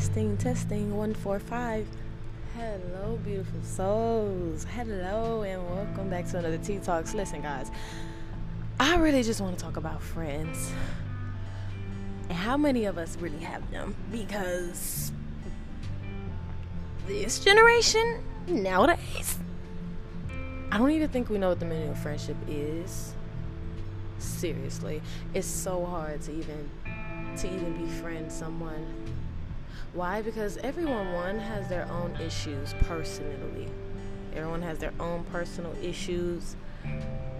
Testing, testing, one, four, five. Hello, beautiful souls. Hello, and welcome back to another Tea Talks. Listen, guys, I really just want to talk about friends and how many of us really have them because this generation nowadays, I don't even think we know what the meaning of friendship is. Seriously, it's so hard to even to even befriend someone. Why? Because everyone one has their own issues personally. Everyone has their own personal issues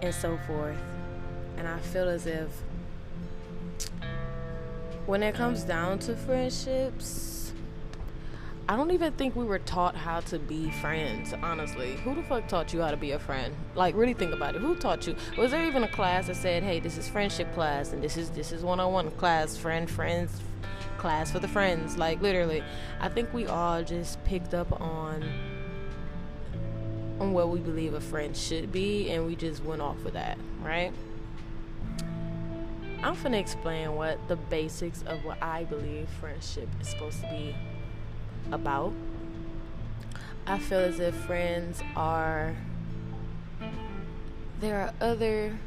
and so forth. And I feel as if when it comes down to friendships, I don't even think we were taught how to be friends, honestly. Who the fuck taught you how to be a friend? Like really think about it. Who taught you? Was there even a class that said, "Hey, this is friendship class and this is this is one-on-one class, friend friends class for the friends." Like literally. I think we all just picked up on on what we believe a friend should be and we just went off with that, right? I'm gonna explain what the basics of what I believe friendship is supposed to be about. I feel as if friends are there are other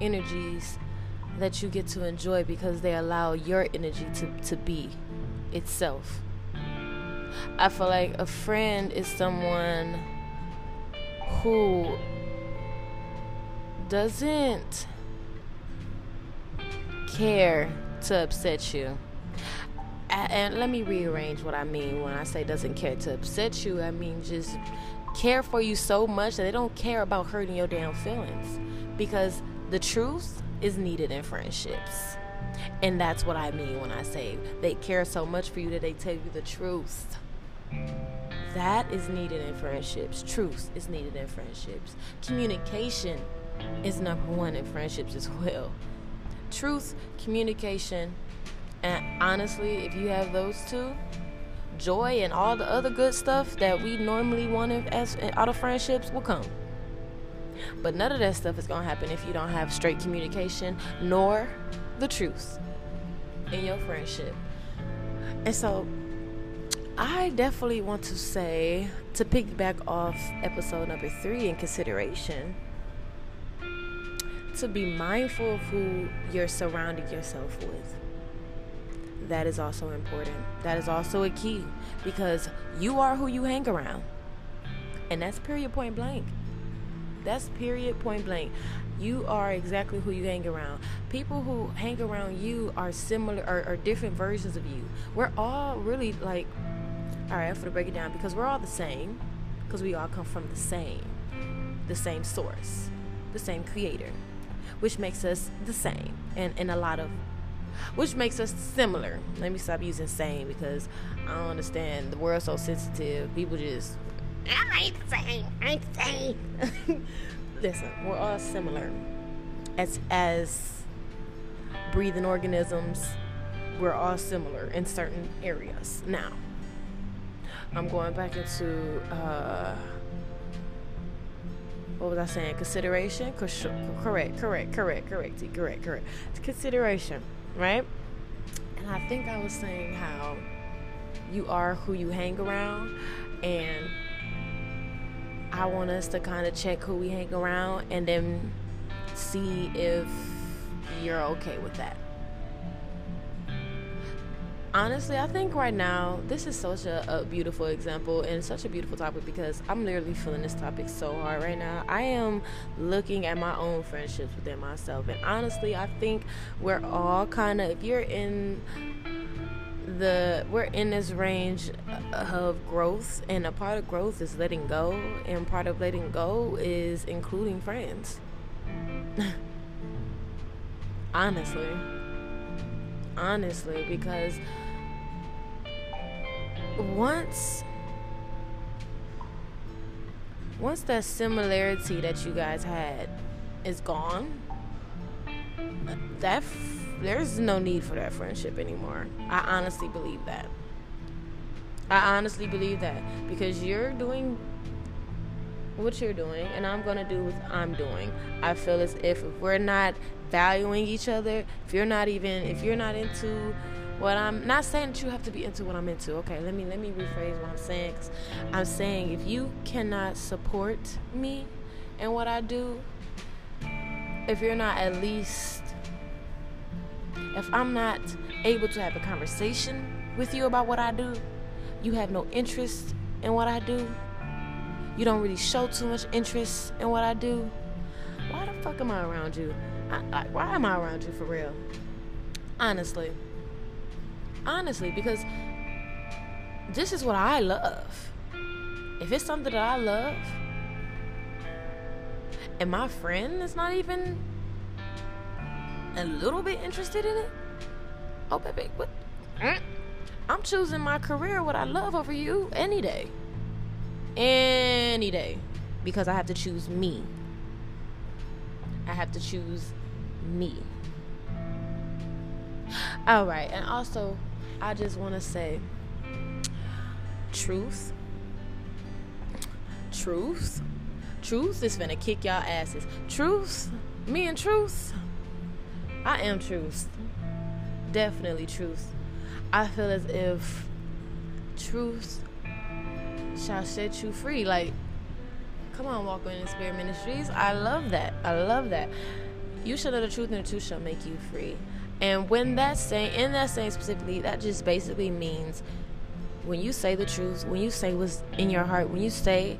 energies that you get to enjoy because they allow your energy to, to be itself. I feel like a friend is someone who doesn't care to upset you and let me rearrange what I mean when I say doesn't care to upset you. I mean just care for you so much that they don't care about hurting your damn feelings. Because the truth is needed in friendships. And that's what I mean when I say they care so much for you that they tell you the truth. That is needed in friendships. Truth is needed in friendships. Communication is number one in friendships as well. Truth, communication, and honestly, if you have those two, joy and all the other good stuff that we normally want as out of friendships will come. But none of that stuff is gonna happen if you don't have straight communication nor the truth in your friendship. And so I definitely want to say to piggyback off episode number three in consideration to be mindful of who you're surrounding yourself with that is also important. That is also a key because you are who you hang around. And that's period point blank. That's period point blank. You are exactly who you hang around. People who hang around you are similar or, or different versions of you. We're all really like, all right, I'm to break it down because we're all the same because we all come from the same, the same source, the same creator, which makes us the same and in a lot of which makes us similar. Let me stop using same because I don't understand. The world's so sensitive. People just, I ain't. I ain't. Listen, we're all similar as as breathing organisms. We're all similar in certain areas. Now, I'm going back into. Uh, what was I saying? Consideration? Correct, correct, correct, correct, correct, correct. Consideration right? And I think I was saying how you are who you hang around, and I want us to kind of check who we hang around and then see if you're okay with that honestly, I think right now this is such a, a, beautiful example and such a beautiful topic because I'm literally feeling this topic so hard right now. I am looking at my own friendships within myself, and honestly, I think we're all kind of if you're in the we're in this range of growth and a part of growth is letting go and part of letting go is including friends. Honestly. Honestly because once once that similarity that you guys had is gone that f- there's no need for that friendship anymore i honestly believe that i honestly believe that because you're doing what you're doing and i'm going to do what i'm doing i feel as if, if we're not valuing each other if you're not even if you're not into what I'm not saying that you have to be into what I'm into. Okay, let me let me rephrase what I'm saying. Cause I'm saying if you cannot support me and what I do, if you're not at least, if I'm not able to have a conversation with you about what I do, you have no interest in what I do. You don't really show too much interest in what I do. Why the fuck am I around you? I, I, why am I around you for real? Honestly. Honestly, because this is what I love. If it's something that I love, and my friend is not even a little bit interested in it, oh baby, what? Hmm? I'm choosing my career, what I love, over you any day. Any day. Because I have to choose me. I have to choose me. All right, and also, I just want to say truth. Truth. Truth is gonna kick y'all asses. Truth. Me and truth. I am truth. Definitely truth. I feel as if truth shall set you free. Like, come on, Walk in Spirit Ministries. I love that. I love that. You shall know the truth, and the truth shall make you free. And when that's saying, in that saying specifically, that just basically means when you say the truth, when you say what's in your heart, when you say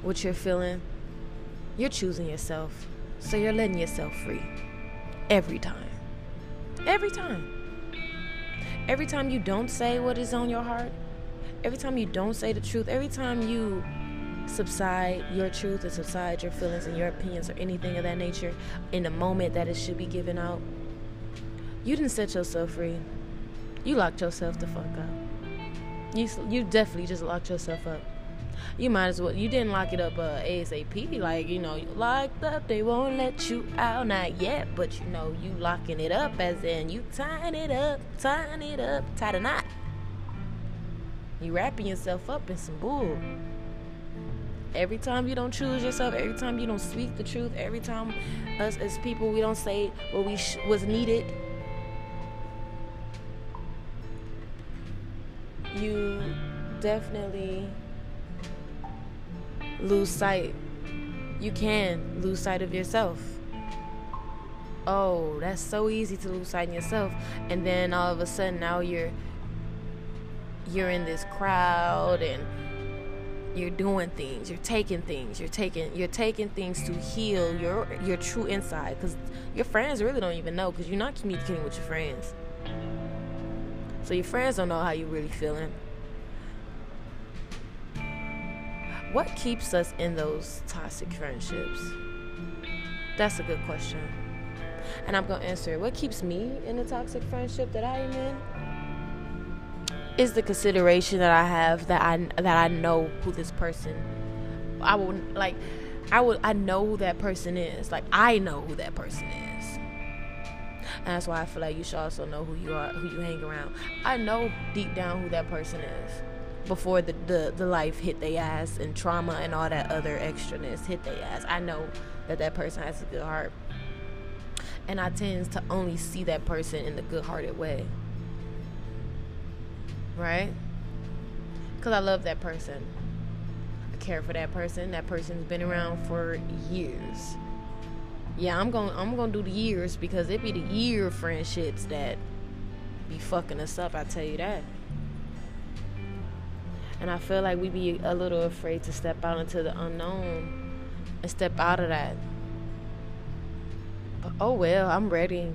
what you're feeling, you're choosing yourself. So you're letting yourself free. Every time. Every time. Every time you don't say what is on your heart, every time you don't say the truth, every time you subside your truth and subside your feelings and your opinions or anything of that nature in the moment that it should be given out, you didn't set yourself free. You locked yourself the fuck up. You you definitely just locked yourself up. You might as well. You didn't lock it up uh, ASAP. Like you know, you locked up. They won't let you out. Not yet, but you know, you locking it up as in you tying it up, tying it up, tie the knot. You wrapping yourself up in some bull. Every time you don't choose yourself, every time you don't speak the truth, every time us as people we don't say what we sh- was needed you definitely lose sight. You can lose sight of yourself. Oh, that's so easy to lose sight of yourself. And then all of a sudden now you're you're in this crowd and you're doing things you're taking things you're taking you're taking things to heal your your true inside because your friends really don't even know because you're not communicating with your friends so your friends don't know how you're really feeling. What keeps us in those toxic friendships? That's a good question. And I'm going to answer it. What keeps me in the toxic friendship that I am in? Is the consideration that I have that I that I know who this person I would like I would I know who that person is. Like I know who that person is. And that's why I feel like you should also know who you are, who you hang around. I know deep down who that person is before the, the, the life hit their ass and trauma and all that other extraness hit their ass. I know that that person has a good heart. And I tend to only see that person in the good hearted way. Right? Because I love that person. I care for that person. That person's been around for years yeah, I'm going I'm gonna do the years because it be the year friendships that be fucking us up. I tell you that. And I feel like we be a little afraid to step out into the unknown and step out of that. But oh well, I'm ready.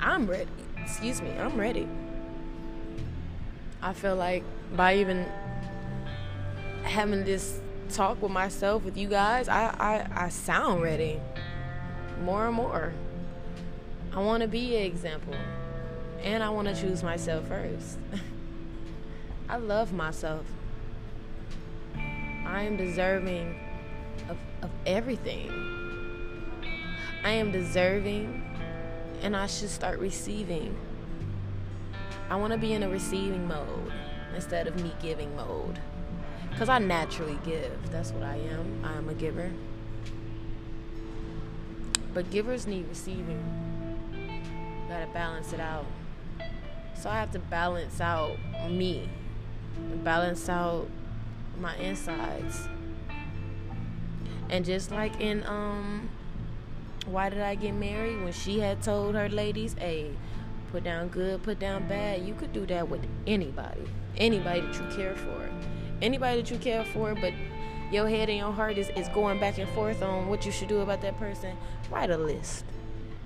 I'm ready. Excuse me, I'm ready. I feel like by even having this talk with myself with you guys, I I, I sound ready more and more. I want to be an example. And I want to choose myself first. I love myself. I am deserving of, of everything. I am deserving and I should start receiving. I want to be in a receiving mode instead of me giving mode. Because I naturally give. That's what I am. I am a giver. But givers need receiving. Gotta balance it out. So I have to balance out me, balance out my insides. And just like in um why did I get married when she had told her ladies, "Hey, put down good, put down bad." You could do that with anybody. Anybody that you care for. Anybody that you care for, but your head and your heart is, is going back and forth on what you should do about that person. Write a list.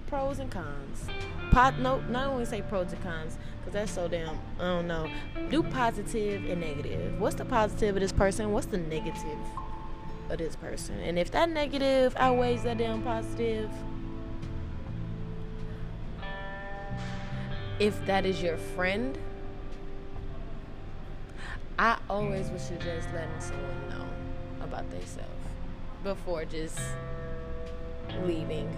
Pros and cons. Pot no not only say pros and cons, because that's so damn I don't know. Do positive and negative. What's the positive of this person? What's the negative? of this person. And if that negative outweighs that damn positive, if that is your friend, I always would suggest letting someone know about themselves before just leaving.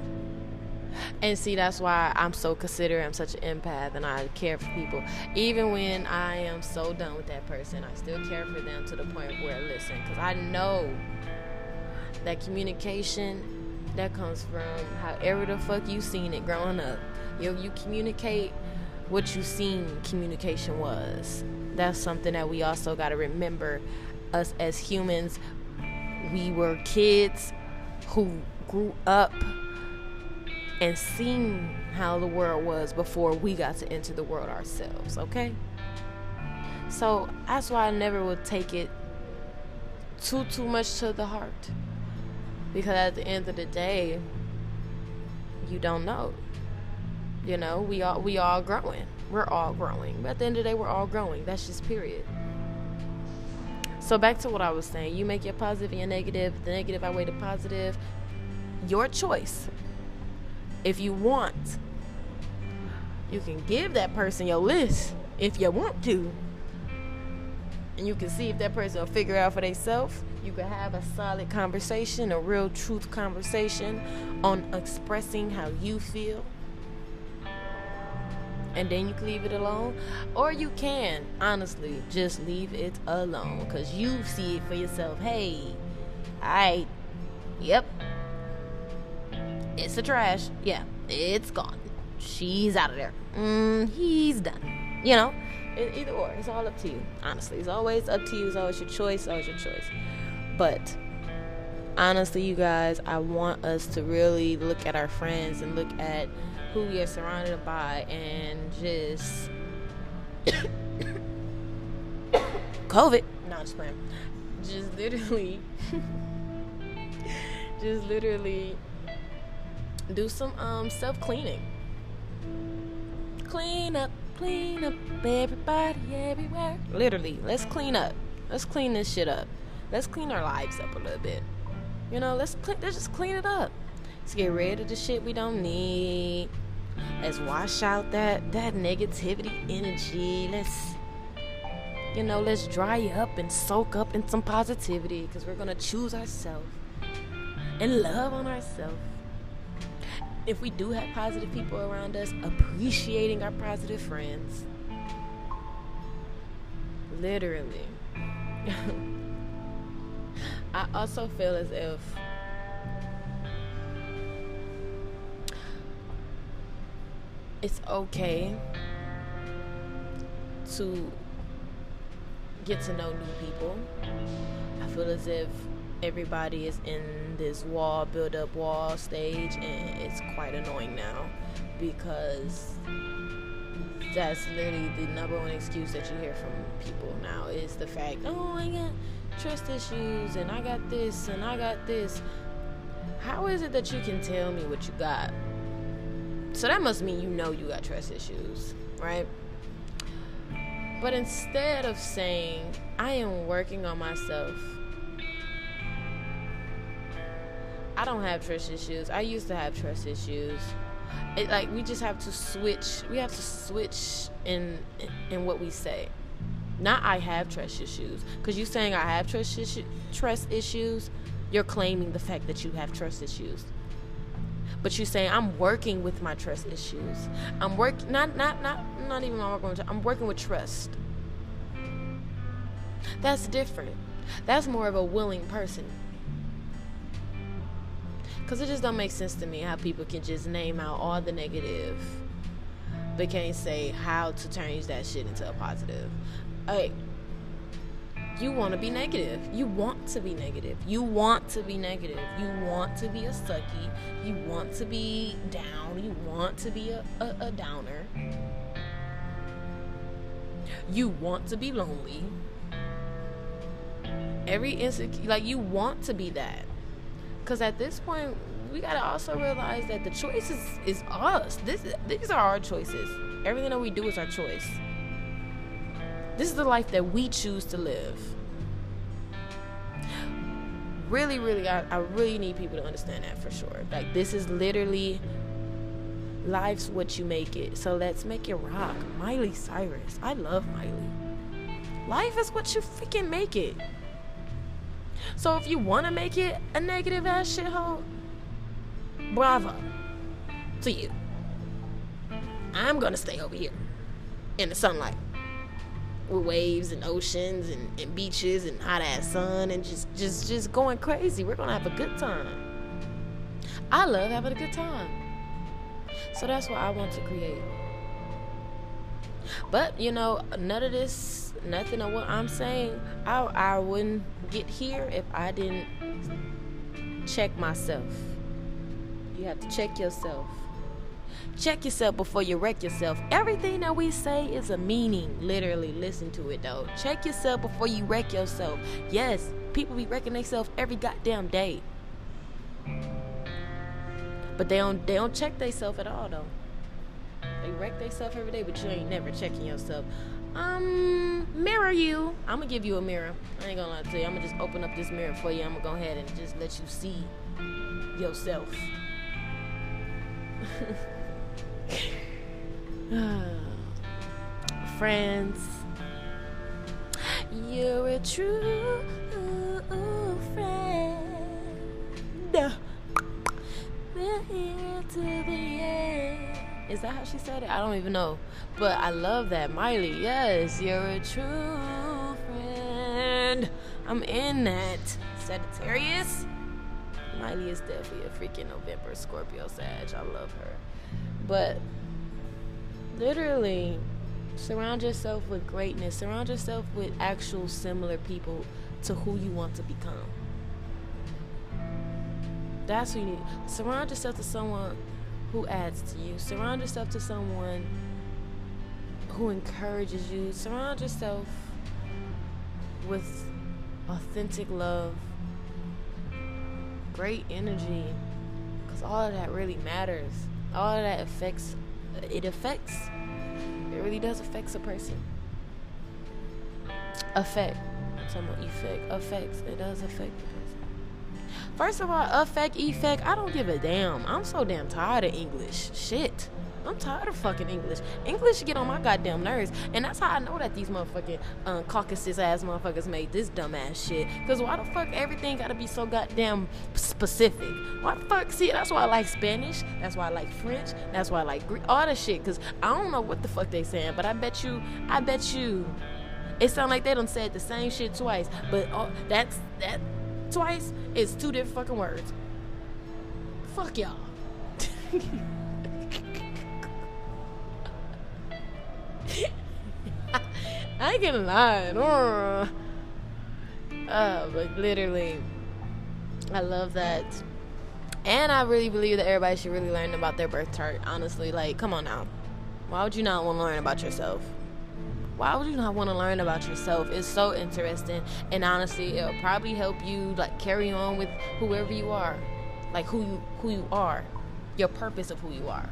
And see, that's why I'm so considerate. I'm such an empath and I care for people. Even when I am so done with that person, I still care for them to the point where, listen, because I know that communication that comes from however the fuck you seen it growing up. You you communicate what you seen communication was. That's something that we also got to remember. Us as humans, we were kids who grew up and seen how the world was before we got to enter the world ourselves. Okay. So that's why I never would take it too too much to the heart. Because at the end of the day you don't know. You know we all we all growing. We're all growing. But at the end of the day we're all growing. That's just period. So back to what i was saying. You make your positive and your negative. The negative outweigh the positive. Your choice if you want you can give that person your list if you want to and you can see if that person will figure out for themselves you can have a solid conversation, a real truth conversation on expressing how you feel. And then you can leave it alone. Or you can, honestly, just leave it alone. Because you see it for yourself. Hey, I, yep, it's the trash. Yeah, it's gone. She's out of there. Mm, he's done. You know, either or. It's all up to you. Honestly, it's always up to you. It's always your choice. always your choice. But honestly, you guys, I want us to really look at our friends and look at who we are surrounded by and just COVID. No, just playing. Just literally, just literally do some um self cleaning. Clean up, clean up, everybody, everywhere. Literally, let's clean up. Let's clean this shit up let's clean our lives up a little bit. You know, let's clean, let's just clean it up. Let's get rid of the shit we don't need. Let's wash out that that negativity energy. Let's you know, let's dry up and soak up in some positivity because we're gonna choose ourselves and love on ourselves. If we do have positive people around us, appreciating our positive friends. Literally. I also feel as if it's okay to get to know new people. I feel as if everybody is in this wall, build up wall stage, and it's quite annoying now because that's literally the number one excuse that you hear from people now is the fact, oh, I got trust issues and I got this and I got this. How is it that you can tell me what you got? So that must mean you know you got trust issues, right? But instead of saying, I am working on myself, I don't have trust issues. I used to have trust issues. It, like we just have to switch. We have to switch in in what we say. Not I have trust issues. Because you saying I have trust, issues, trust issues, you're claiming the fact that you have trust issues. But you saying I'm working with my trust issues. I'm working not not not not even working with I'm working with trust. That's different. That's more of a willing person. Cause it just don't make sense to me how people can just name out all the negative but can't say how to change that shit into a positive. Hey, you want to be negative. You want to be negative. You want to be negative. You want to be a sucky. You want to be down. You want to be a, a, a downer. You want to be lonely. Every insecure, like you want to be that. Because at this point, we gotta also realize that the choice is, is us. This these are our choices. Everything that we do is our choice. This is the life that we choose to live. Really, really, I, I really need people to understand that for sure. Like this is literally life's what you make it. So let's make it rock. Miley Cyrus. I love Miley. Life is what you freaking make it. So if you want to make it a negative ass shithole, bravo to you. I'm gonna stay over here in the sunlight with waves and oceans and, and beaches and hot ass sun and just just just going crazy. We're gonna have a good time. I love having a good time. So that's what I want to create. But you know, none of this, nothing of what I'm saying, I I wouldn't get here if I didn't check myself. You have to check yourself. Check yourself before you wreck yourself. Everything that we say is a meaning. Literally, listen to it though. Check yourself before you wreck yourself. Yes, people be wrecking themselves every goddamn day. But they don't they don't check themselves at all though. They wreck themselves every day, but you ain't never checking yourself. Um, mirror you. I'm gonna give you a mirror. I ain't gonna lie to you. I'm gonna just open up this mirror for you. I'm gonna go ahead and just let you see yourself. Friends, you're a true friend. We're here to the end. Is that how she said it? I don't even know. But I love that. Miley, yes, you're a true friend. I'm in that. Sagittarius. Miley is definitely a freaking November Scorpio Sag. I love her. But literally, surround yourself with greatness. Surround yourself with actual similar people to who you want to become. That's who you need. Surround yourself to someone who adds to you. Surround yourself to someone who encourages you. Surround yourself with authentic love, great energy, because all of that really matters. All of that affects, it affects, it really does affect a person. Affect. I'm effect. Affects. It does affect. First of all, affect, effect, I don't give a damn. I'm so damn tired of English. Shit. I'm tired of fucking English. English get on my goddamn nerves. And that's how I know that these motherfucking um, Caucasus ass motherfuckers made this dumbass shit. Because why the fuck everything gotta be so goddamn specific? Why the fuck? See, that's why I like Spanish. That's why I like French. That's why I like Greek. All that shit. Because I don't know what the fuck they saying. But I bet you, I bet you, it sound like they done said the same shit twice. But uh, that's, that twice is two different fucking words. Fuck y'all. I gonna lie. Uh, but literally, I love that. And I really believe that everybody should really learn about their birth chart. Honestly, like, come on now. Why would you not want to learn about yourself? Why would you not want to learn about yourself? It's so interesting, and honestly, it'll probably help you like carry on with whoever you are, like who you who you are, your purpose of who you are.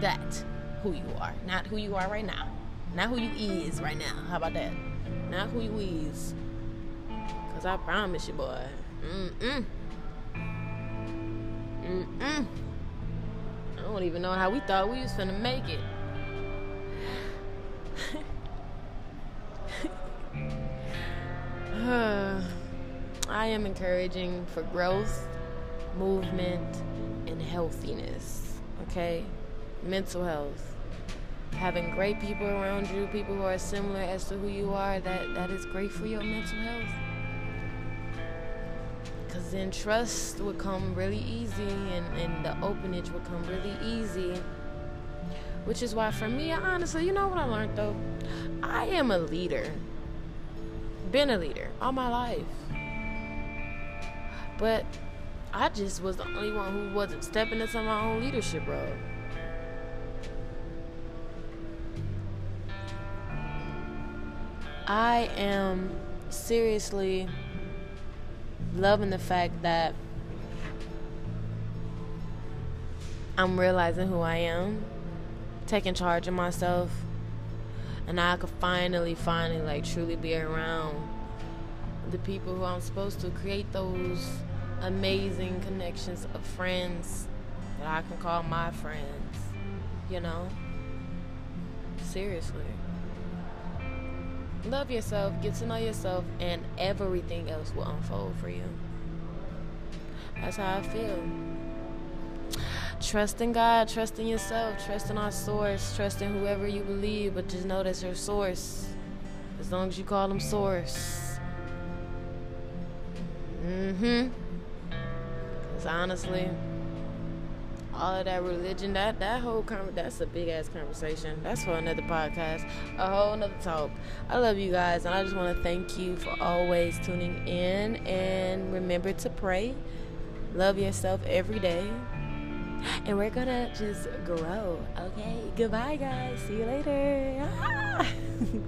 That who you are, not who you are right now, not who you is right now. How about that? Not who you is. Cause I promise you, boy. Mm-mm. Mm-mm. I don't even know how we thought we was finna make it. I am encouraging for growth, movement, and healthiness. Okay? Mental health. Having great people around you, people who are similar as to who you are, that, that is great for your mental health. Because then trust will come really easy and, and the openage will come really easy Which is why, for me, honestly, you know what I learned though? I am a leader. Been a leader all my life. But I just was the only one who wasn't stepping into my own leadership role. I am seriously loving the fact that I'm realizing who I am, taking charge of myself, and I could finally, finally, like, truly be around the people who I'm supposed to create those amazing connections of friends that I can call my friends, you know? Seriously. Love yourself, get to know yourself, and everything else will unfold for you. That's how I feel. Trust in God, trust in yourself, trust in our source, trust in whoever you believe, but just know that's your source. As long as you call them source. Mm hmm. Because honestly, all of that religion, that that whole con- that's a big ass conversation. That's for another podcast, a whole another talk. I love you guys, and I just want to thank you for always tuning in. And remember to pray, love yourself every day, and we're gonna just grow. Okay, goodbye, guys. See you later. Ah!